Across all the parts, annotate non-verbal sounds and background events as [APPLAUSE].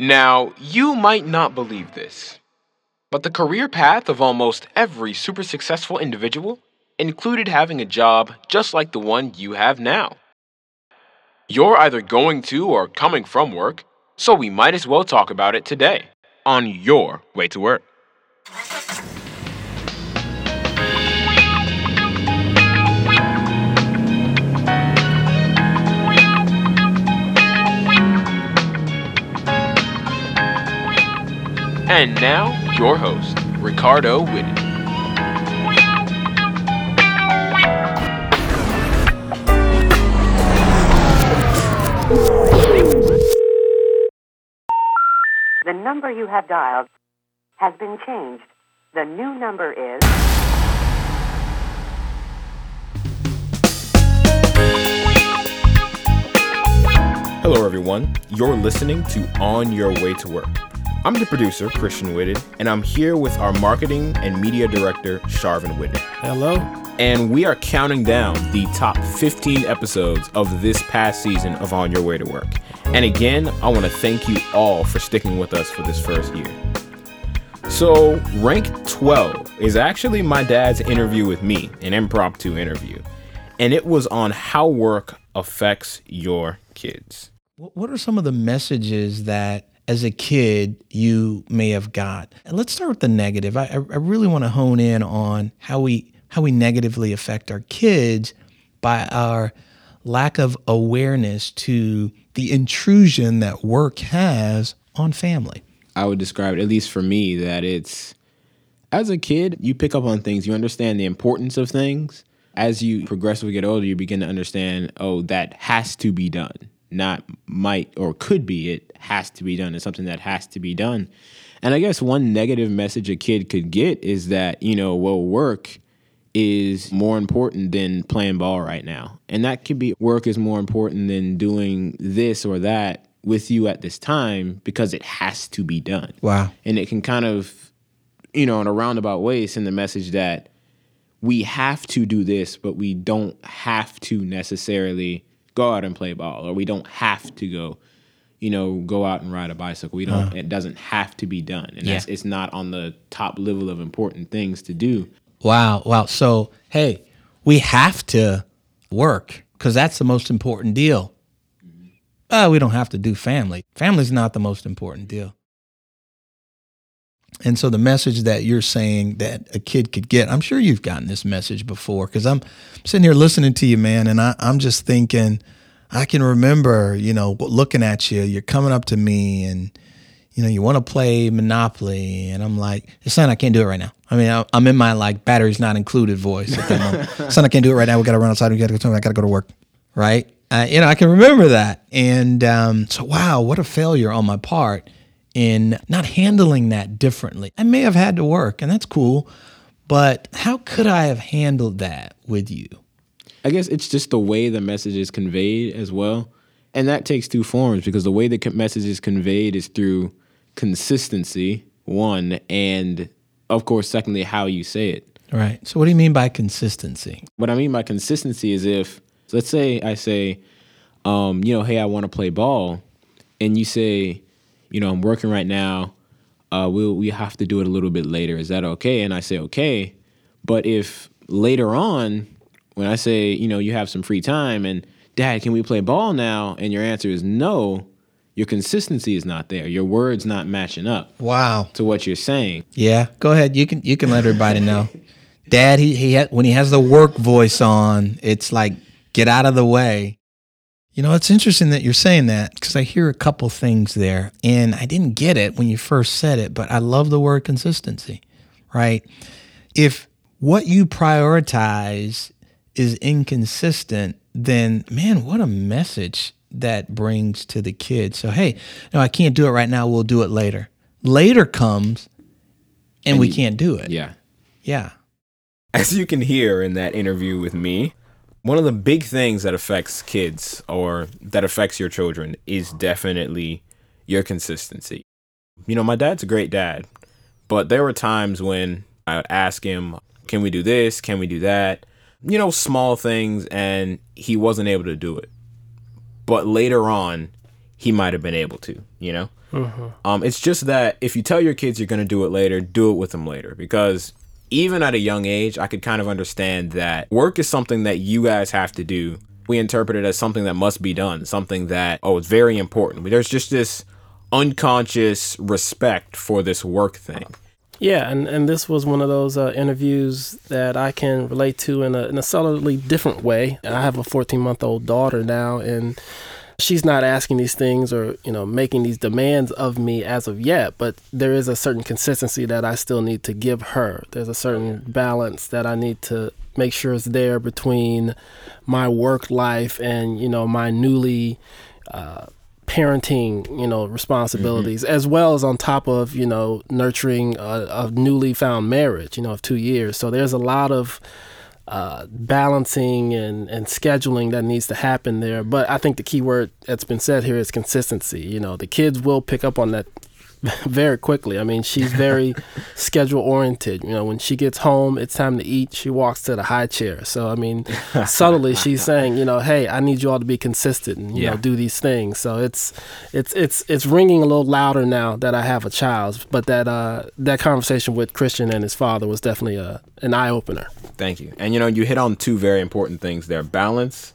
Now, you might not believe this, but the career path of almost every super successful individual included having a job just like the one you have now. You're either going to or coming from work, so we might as well talk about it today on your way to work. And now, your host, Ricardo Whitted. The number you have dialed has been changed. The new number is. Hello, everyone. You're listening to On Your Way to Work. I'm the producer, Christian Whitted, and I'm here with our marketing and media director, Sharvin Whitted. Hello. And we are counting down the top 15 episodes of this past season of On Your Way to Work. And again, I want to thank you all for sticking with us for this first year. So, rank 12 is actually my dad's interview with me, an impromptu interview. And it was on how work affects your kids. What are some of the messages that as a kid you may have got? And let's start with the negative. I, I really want to hone in on how we how we negatively affect our kids by our lack of awareness to the intrusion that work has on family. I would describe it, at least for me, that it's as a kid, you pick up on things, you understand the importance of things. As you progressively get older, you begin to understand, oh, that has to be done not might or could be, it has to be done. It's something that has to be done. And I guess one negative message a kid could get is that, you know, well, work is more important than playing ball right now. And that could be work is more important than doing this or that with you at this time because it has to be done. Wow. And it can kind of, you know, in a roundabout way send the message that we have to do this, but we don't have to necessarily go out and play ball, or we don't have to go, you know, go out and ride a bicycle. We don't. Uh, it doesn't have to be done, and yeah. that's it's not on the top level of important things to do. Wow, wow. So hey, we have to work because that's the most important deal. Uh, we don't have to do family. Family's not the most important deal. And so the message that you're saying that a kid could get, I'm sure you've gotten this message before because I'm sitting here listening to you, man, and I, I'm just thinking, I can remember, you know, looking at you, you're coming up to me and, you know, you want to play Monopoly. And I'm like, son, I can't do it right now. I mean, I'm in my like batteries not included voice at that moment. [LAUGHS] son, I can't do it right now. We got to run outside. We got to go, I got to go to work. Right. Uh, you know, I can remember that. And um, so, wow, what a failure on my part in not handling that differently. I may have had to work, and that's cool, but how could I have handled that with you? I guess it's just the way the message is conveyed as well. And that takes two forms because the way the message is conveyed is through consistency, one, and of course, secondly, how you say it. Right. So, what do you mean by consistency? What I mean by consistency is if, let's say I say, um, you know, hey, I want to play ball, and you say, you know, I'm working right now. Uh, we'll we have to do it a little bit later. Is that okay? And I say okay. But if later on, when I say, you know, you have some free time and Dad, can we play ball now? And your answer is no, your consistency is not there. Your words not matching up. Wow. To what you're saying. Yeah. Go ahead. You can you can let everybody know. Dad, he he ha- when he has the work voice on, it's like get out of the way. You know, it's interesting that you're saying that because I hear a couple things there, and I didn't get it when you first said it, but I love the word consistency, right? If what you prioritize is inconsistent, then man, what a message that brings to the kids. So, hey, no, I can't do it right now. We'll do it later. Later comes, and, and we you, can't do it. Yeah. Yeah. As you can hear in that interview with me, one of the big things that affects kids or that affects your children is definitely your consistency. You know, my dad's a great dad, but there were times when I would ask him, Can we do this? Can we do that? You know, small things, and he wasn't able to do it. But later on, he might have been able to, you know? Um, it's just that if you tell your kids you're going to do it later, do it with them later. Because even at a young age, I could kind of understand that work is something that you guys have to do. We interpret it as something that must be done, something that, oh, it's very important. There's just this unconscious respect for this work thing. Yeah, and, and this was one of those uh, interviews that I can relate to in a, in a subtly different way. I have a 14 month old daughter now, and she's not asking these things or you know making these demands of me as of yet but there is a certain consistency that i still need to give her. There's a certain balance that i need to make sure is there between my work life and you know my newly uh, parenting you know responsibilities as well as on top of you know nurturing a, a newly found marriage you know of two years. So there's a lot of uh, balancing and, and scheduling that needs to happen there. But I think the key word that's been said here is consistency. You know, the kids will pick up on that [LAUGHS] very quickly. I mean, she's very [LAUGHS] schedule oriented. You know, when she gets home, it's time to eat. She walks to the high chair. So I mean, subtly she's [LAUGHS] saying, you know, hey, I need you all to be consistent and you Yeah. know do these things. So it's it's it's it's ringing a little louder now that I have a child. But that uh that conversation with Christian and his father was definitely a an eye opener. Thank you. And you know, you hit on two very important things there balance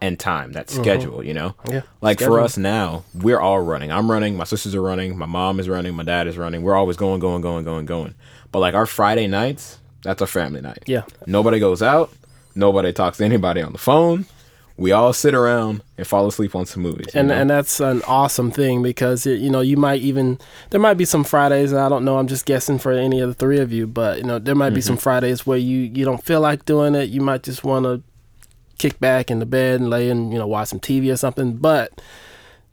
and time, that uh-huh. schedule, you know? Yeah, Like for us now, we're all running. I'm running, my sisters are running, my mom is running, my dad is running. We're always going, going, going, going, going. But like our Friday nights, that's our family night. Yeah. Nobody goes out, nobody talks to anybody on the phone. We all sit around and fall asleep on some movies. and know? and that's an awesome thing because it, you know you might even there might be some Fridays and I don't know I'm just guessing for any of the three of you but you know there might be mm-hmm. some Fridays where you you don't feel like doing it you might just want to kick back in the bed and lay and you know watch some TV or something but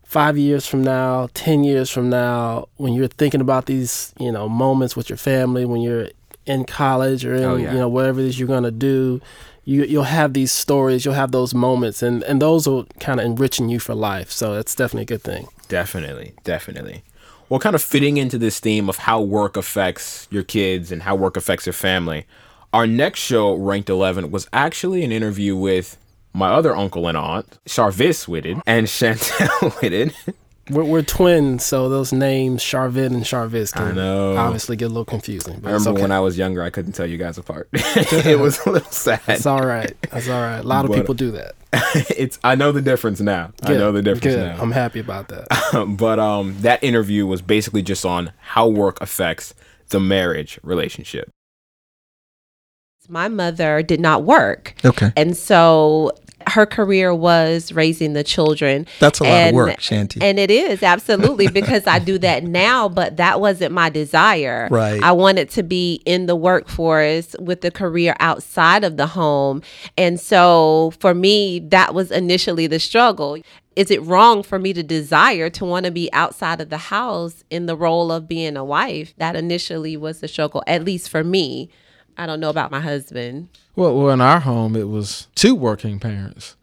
five years from now ten years from now when you're thinking about these you know moments with your family when you're in college or in Oh, yeah. you know whatever it is you're gonna do you you'll have these stories you'll have those moments and and those will kind of enriching you for life so that's definitely a good thing Definitely, definitely. Well, kind of fitting into this theme of how work affects your kids and how work affects your family, our next show, Ranked 11, was actually an interview with my other uncle and aunt, Charvis Whitted and Chantel [LAUGHS] Whitted. we're, we're twins so those names charvin and charvis can obviously get a little confusing but I remember okay. when I was younger, I couldn't tell you guys apart. [LAUGHS] it was a little sad. it's all right that's all right a lot of But- people do that [LAUGHS] it's I know the difference now. I know the difference good. now. i'm happy about that but um that interview was basically just on how work affects the marriage relationship. My mother did not work. Okay. And so her career was raising the children. That's a lot of work, Shanty. And it is absolutely because I do that now, but that wasn't my desire. Right. I wanted to be in the workforce with a career outside of the home. And so for me, that was initially the struggle. Is it wrong for me to desire to want to be outside of the house in the role of being a wife? That initially was the struggle, at least for me. I don't know about my husband. Well, well, in our home, it was two working parents,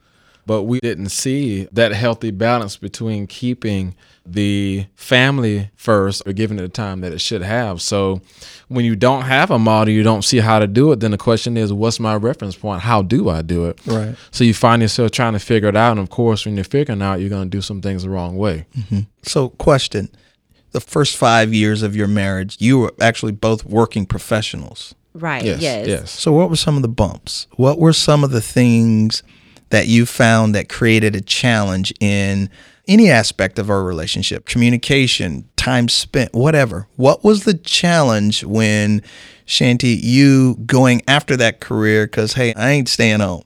but we didn't see that healthy balance between keeping the family first or giving it the time that it should have. So, when you don't have a model, you don't see how to do it. Then the question is, what's my reference point? How do I do it? Right. So you find yourself trying to figure it out, and of course, when you're figuring out, you're going to do some things the wrong way. Mm-hmm. So, question: The first five years of your marriage, you were actually both working professionals. Right. Yes. yes. Yes. So, what were some of the bumps? What were some of the things that you found that created a challenge in any aspect of our relationship? Communication, time spent, whatever. What was the challenge when, Shanti, you going after that career? Because, hey, I ain't staying home.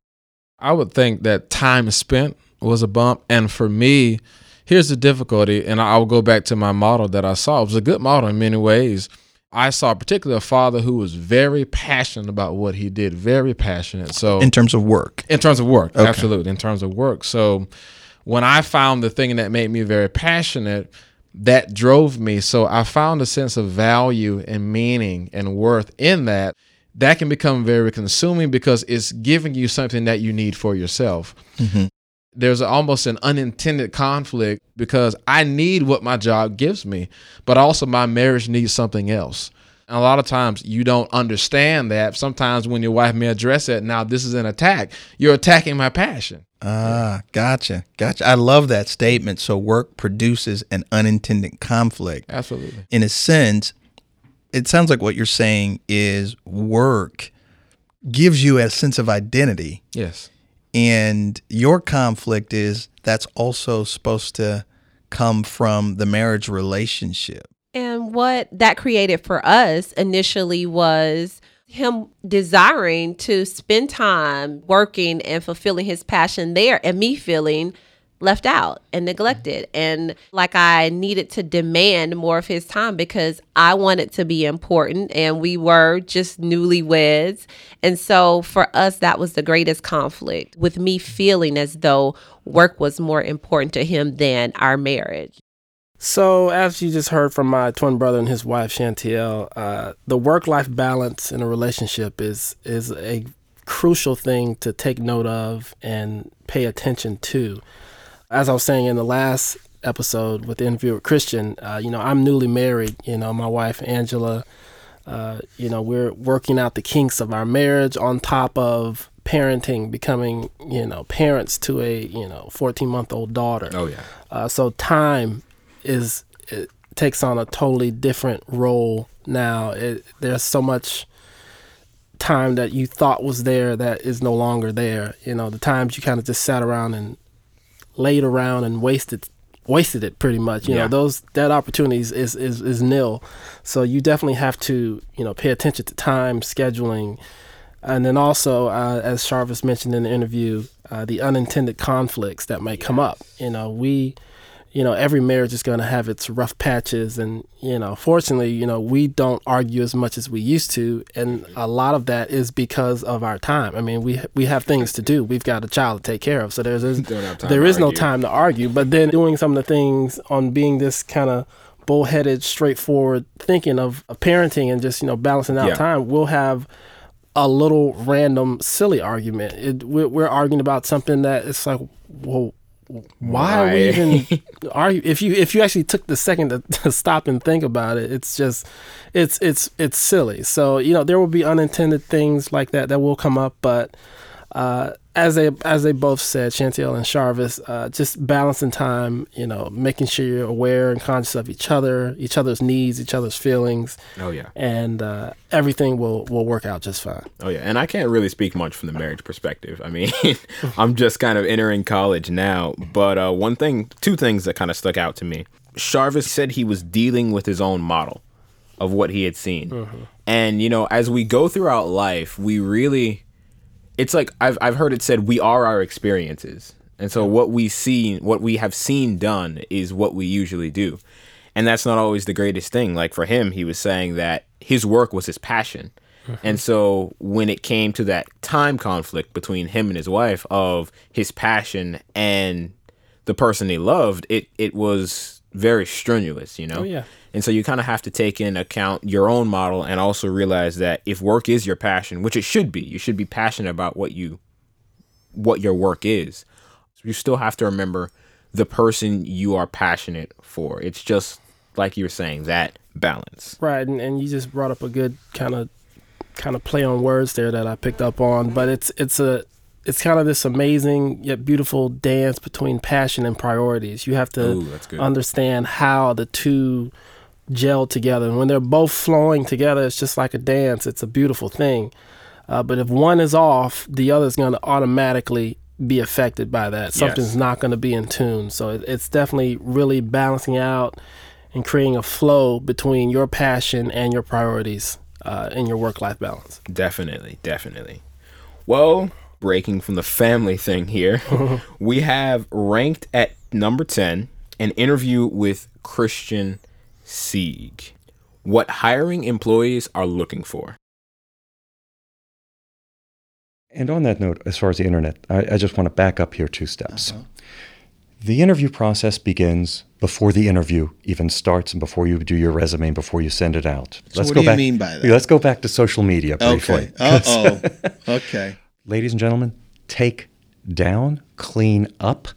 I would think that time spent was a bump. And for me, here's the difficulty. And I'll go back to my model that I saw. It was a good model in many ways. I saw particularly a father who was very passionate about what he did, very passionate. So In terms of work. in terms of work, Okay. absolutely. In terms of work. So when I found the thing that made me very passionate, that drove me. So I found a sense of value and meaning and worth in that. That can become very consuming because it's giving you something that you need for yourself. Mm-hmm. There's almost an unintended conflict because I need what my job gives me, but also my marriage needs something else. And a lot of times you don't understand that. Sometimes when your wife may address it, now this is an attack. You're attacking my passion. Ah, gotcha. Gotcha. I love that statement. So work produces an unintended conflict. Absolutely. In a sense, it sounds like what you're saying is work gives you a sense of identity. Yes. And your conflict is that's also supposed to come from the marriage relationship. And what that created for us initially was him desiring to spend time working and fulfilling his passion there, and me feeling left out and neglected. And like I needed to demand more of his time because I wanted to be important and we were just newlyweds. And so for us, that was the greatest conflict with me feeling as though work was more important to him than our marriage. So, as you just heard from my twin brother and his wife Chantiel, uh, the work-life balance in a relationship is is a crucial thing to take note of and pay attention to. As I was saying in the last episode with the interview with Christian, uh, you know, I'm newly married. You know, my wife Angela. Uh, you know, we're working out the kinks of our marriage on top of parenting, becoming you know parents to a you know 14 month old daughter. Oh yeah. Uh, so time is it takes on a totally different role now. It, there's so much time that you thought was there that is no longer there. You know, the times you kind of just sat around and laid around and wasted wasted it pretty much. You Yeah. know, those that opportunities is, is is nil. So you definitely have to you know pay attention to time scheduling. And then also, uh, as Charvis mentioned in the interview, uh, the unintended conflicts that may come up. You know, we, you know, every marriage is going to have its rough patches, and you know, fortunately, you know, we don't argue as much as we used to, and a lot of that is because of our time. I mean, we we have things to do. We've got a child to take care of, so there's, there's Don't have time there is no time to argue. But then doing some of the things on being this kind of bullheaded, straightforward thinking of, of parenting and just you know balancing out Yeah. time, we'll have a little random silly argument. It, we're, we're arguing about something that it's like, well, why, are we Why? even [LAUGHS] argue? If you if you actually took the second to, [LAUGHS] to stop and think about it, it's just it's it's it's silly. So you know there will be unintended things like that that will come up, but. Uh, as they as they both said, Chantel and Charvis, uh, just balancing time, you know, making sure you're aware and conscious of each other, each other's needs, each other's feelings, Oh yeah. and uh, everything will will work out just fine. Oh yeah, and I can't really speak much from the marriage perspective. I mean, [LAUGHS] I'm just kind of entering college now, but uh, one thing, two things that kind of stuck out to me. Charvis said he was dealing with his own model of what he had seen, and you know, as we go throughout life, we really, it's like I've I've heard it said we are our experiences, and so what we see, what we have seen done, is what we usually do, and that's not always the greatest thing. Like for him, he was saying that his work was his passion. Mm-hmm. And so when it came to that time conflict between him and his wife of his passion and the person he loved, it it was very strenuous, you know. Oh, yeah. And so you kind of have to take in account your own model and also realize that if work is your passion, which it should be, you should be passionate about what you what your work is. You still have to remember the person you are passionate for. It's just like you were saying that balance. Right, and, and you just brought up a good kind of kind of play on words there that I picked up on, but it's it's a it's kind of this amazing yet beautiful dance between passion and priorities. You have to Ooh, understand how the two gel together, and when they're both flowing together, it's just like a dance. It's a beautiful thing. Uh, but if one is off, the other is going to automatically be affected by that. Something's not going to be in tune. So it, it's definitely really balancing out and creating a flow between your passion and your priorities uh, in your work life balance. Definitely, definitely. Well, breaking from the family thing here, [LAUGHS] we have ranked at number 10 an interview with Christian Sieg. What hiring employees are looking for. And on that note, as far as the internet, I, I just want to back up here two steps. Uh-huh. The interview process begins before the interview even starts and before you do your resume, and before you send it out. So what do you back, mean by that? Let's go back to social media briefly. Okay. Oh. [LAUGHS] okay. Ladies and gentlemen, take down, clean up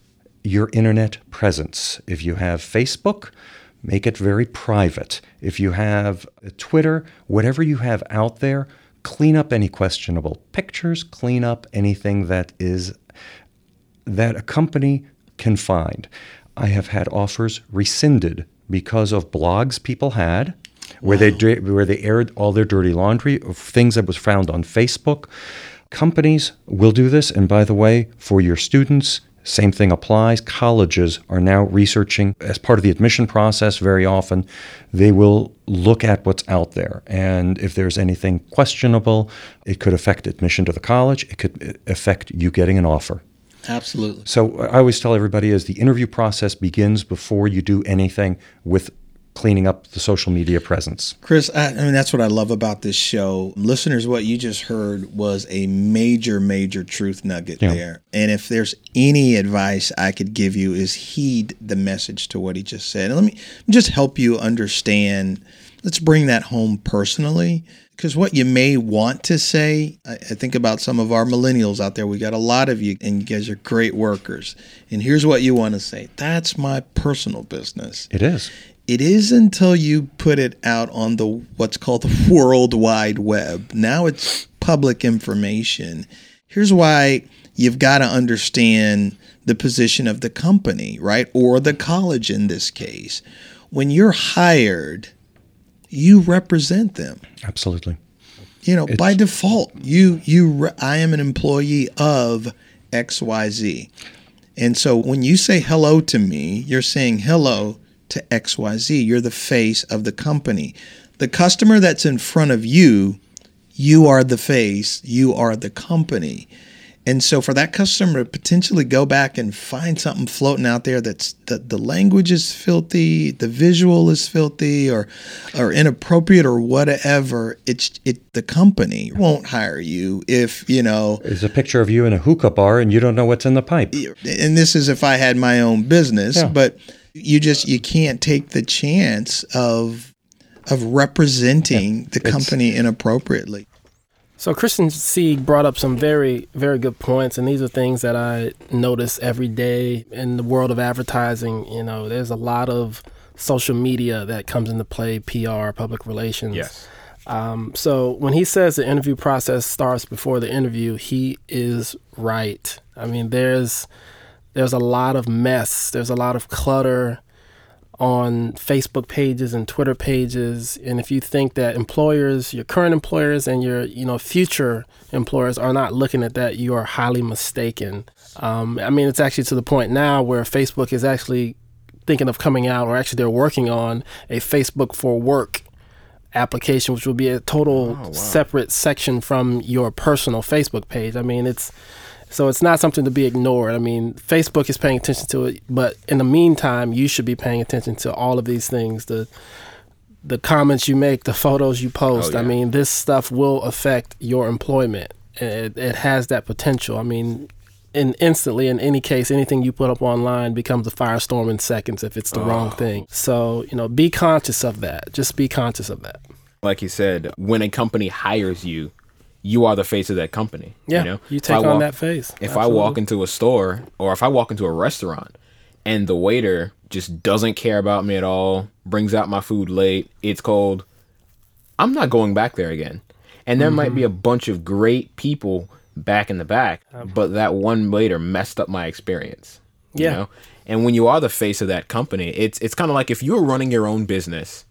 your internet presence. If you have Facebook, make it very private. If you have uh, Twitter, whatever you have out there, clean up any questionable pictures, clean up anything that is that a company can find. I have had offers rescinded because of blogs people had where they where they aired all their dirty laundry of things that was found on Facebook. Companies will do this, and by the way, for your students, same thing applies. Colleges are now researching as part of the admission process. Very often, they will look at what's out there, and if there's anything questionable, it could affect admission to the college. It could uh, affect you getting an offer. Absolutely. So I always tell everybody is the interview process begins before you do anything with cleaning up the social media presence. Chris, I, I, mean, that's what I love about this show. Listeners, what you just heard was a major, major truth nugget Yeah. there. And if there's any advice I could give you is heed the message to what he just said. And let me just help you understand. Let's bring that home personally. Because what you may want to say, I, I think about some of our millennials out there. We got a lot of you, and you guys are great workers. And here's what you want to say That's my personal business It is. It is until you put it out on the what's called the [LAUGHS] world wide web. Now it's public information. Here's why you've got to understand the position of the company right? Or the college in this case. When you're hired you represent them. Absolutely. you know by default you you re- i am an employee of xyz and so when you say hello to me you're saying hello to xyz you're the face of the company the customer that's in front of you you are the face you are the company and so for that customer to potentially go back and find something floating out there that's the, the language is filthy, the visual is filthy or or inappropriate or whatever, it's it the company won't hire you if, you know, There's a picture of you in a hookah bar and you don't know what's in the pipe. and this is if I had my own business, Yeah. but you just you can't take the chance of of representing the company inappropriately. So Christian C brought up some very, very good points, and these are things that I notice every day in the world of advertising. You know, there's a lot of social media that comes into play, PR, public relations. Yes. Um, so when he says the interview process starts before the interview, he is right. I mean, there's there's a lot of mess. There's a lot of clutter on Facebook pages and Twitter pages. And if you think that employers, your current employers and your you know future employers are not looking at that, you are highly mistaken. Um, I mean, it's actually to the point now where Facebook is actually thinking of coming out, or actually they're working on a Facebook for Work application, which will be a total separate section from your personal Facebook page. I mean, it's so it's not something to be ignored. I mean, Facebook is paying attention to it, but in the meantime, you should be paying attention to all of these things. The the comments you make, the photos you post. Oh, I yeah. mean, this stuff will affect your employment. It, it has that potential. I mean, in instantly in any case, anything you put up online becomes a firestorm in seconds if it's the oh. wrong thing. So you know, be conscious of that. Just be conscious of that. Like you said, when a company hires you, you are the face of that company. Yeah, you, know? you take on walk- that face. If I walk into a store or if I walk into a restaurant and the waiter just doesn't care about me at all, brings out my food late, it's cold, I'm not going back there again. And there might be a mm-hmm. bunch of great people back in the back, but that one waiter messed up my experience. you Yeah. know? And when you are the face of that company, it's it's kind of like if you were running your own business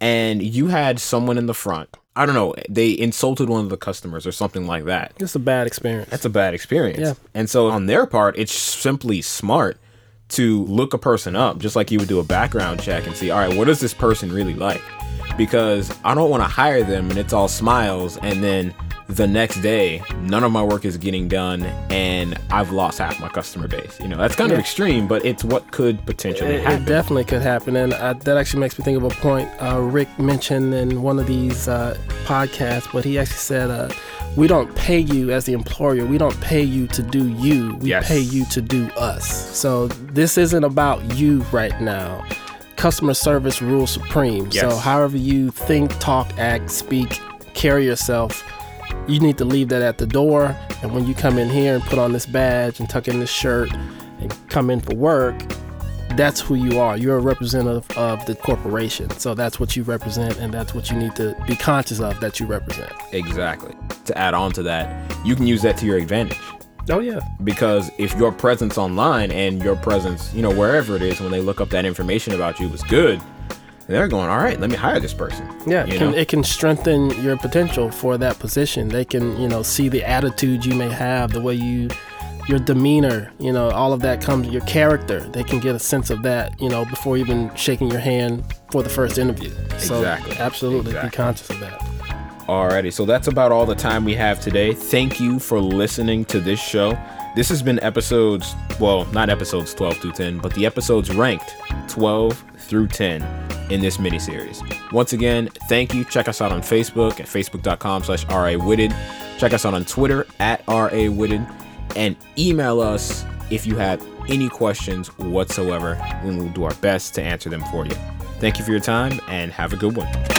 and you had someone in the front, I don't know, they insulted one of the customers or something like that. It's a bad experience. That's a bad experience. Yeah. And so on their part, it's simply smart to look a person up, just like you would do a background check and see, all right, what is this person really like? Because I don't want to hire them and it's all smiles and then the next day none of my work is getting done and I've lost half my customer base. You know, that's kind of extreme, but it's what could potentially It, happen. it definitely could happen, and uh, that actually makes me think of a point uh, Rick mentioned in one of these uh, podcasts. But he actually said, uh, "We don't pay you as the employer. We don't pay you to do you. We Yes. pay you to do us. So this isn't about you right now. Customer service rules supreme. So however you think, talk, act, speak, carry yourself." You need to leave that at the door, and when you come in here and put on this badge and tuck in this shirt and come in for work, that's who you are. You're a representative of the corporation. So that's what you represent, and that's what you need to be conscious of that you represent. Exactly. To add on to that, you can use that to your advantage. Oh yeah. Because if your presence online and your presence, you know, wherever it is, when they look up that information about you was good, they're going, all right, let me hire this person. Yeah, it can, it can strengthen your potential for that position. They can, you know, see the attitude you may have, the way you, your demeanor, you know, all of that comes, your character. They can get a sense of that, you know, before even shaking your hand for the first interview. So Exactly. absolutely Exactly. be conscious of that. Alrighty, so that's about all the time we have today. Thank you for listening to this show. This has been episodes, well, not episodes 12 through 10, but the episodes ranked 12 through 10 in this miniseries. Once again, thank you. Check us out on Facebook at facebook.com slash rawitted. Check us out on Twitter at rawitted. And email us if you have any questions whatsoever, and we'll do our best to answer them for you. Thank you for your time and have a good one.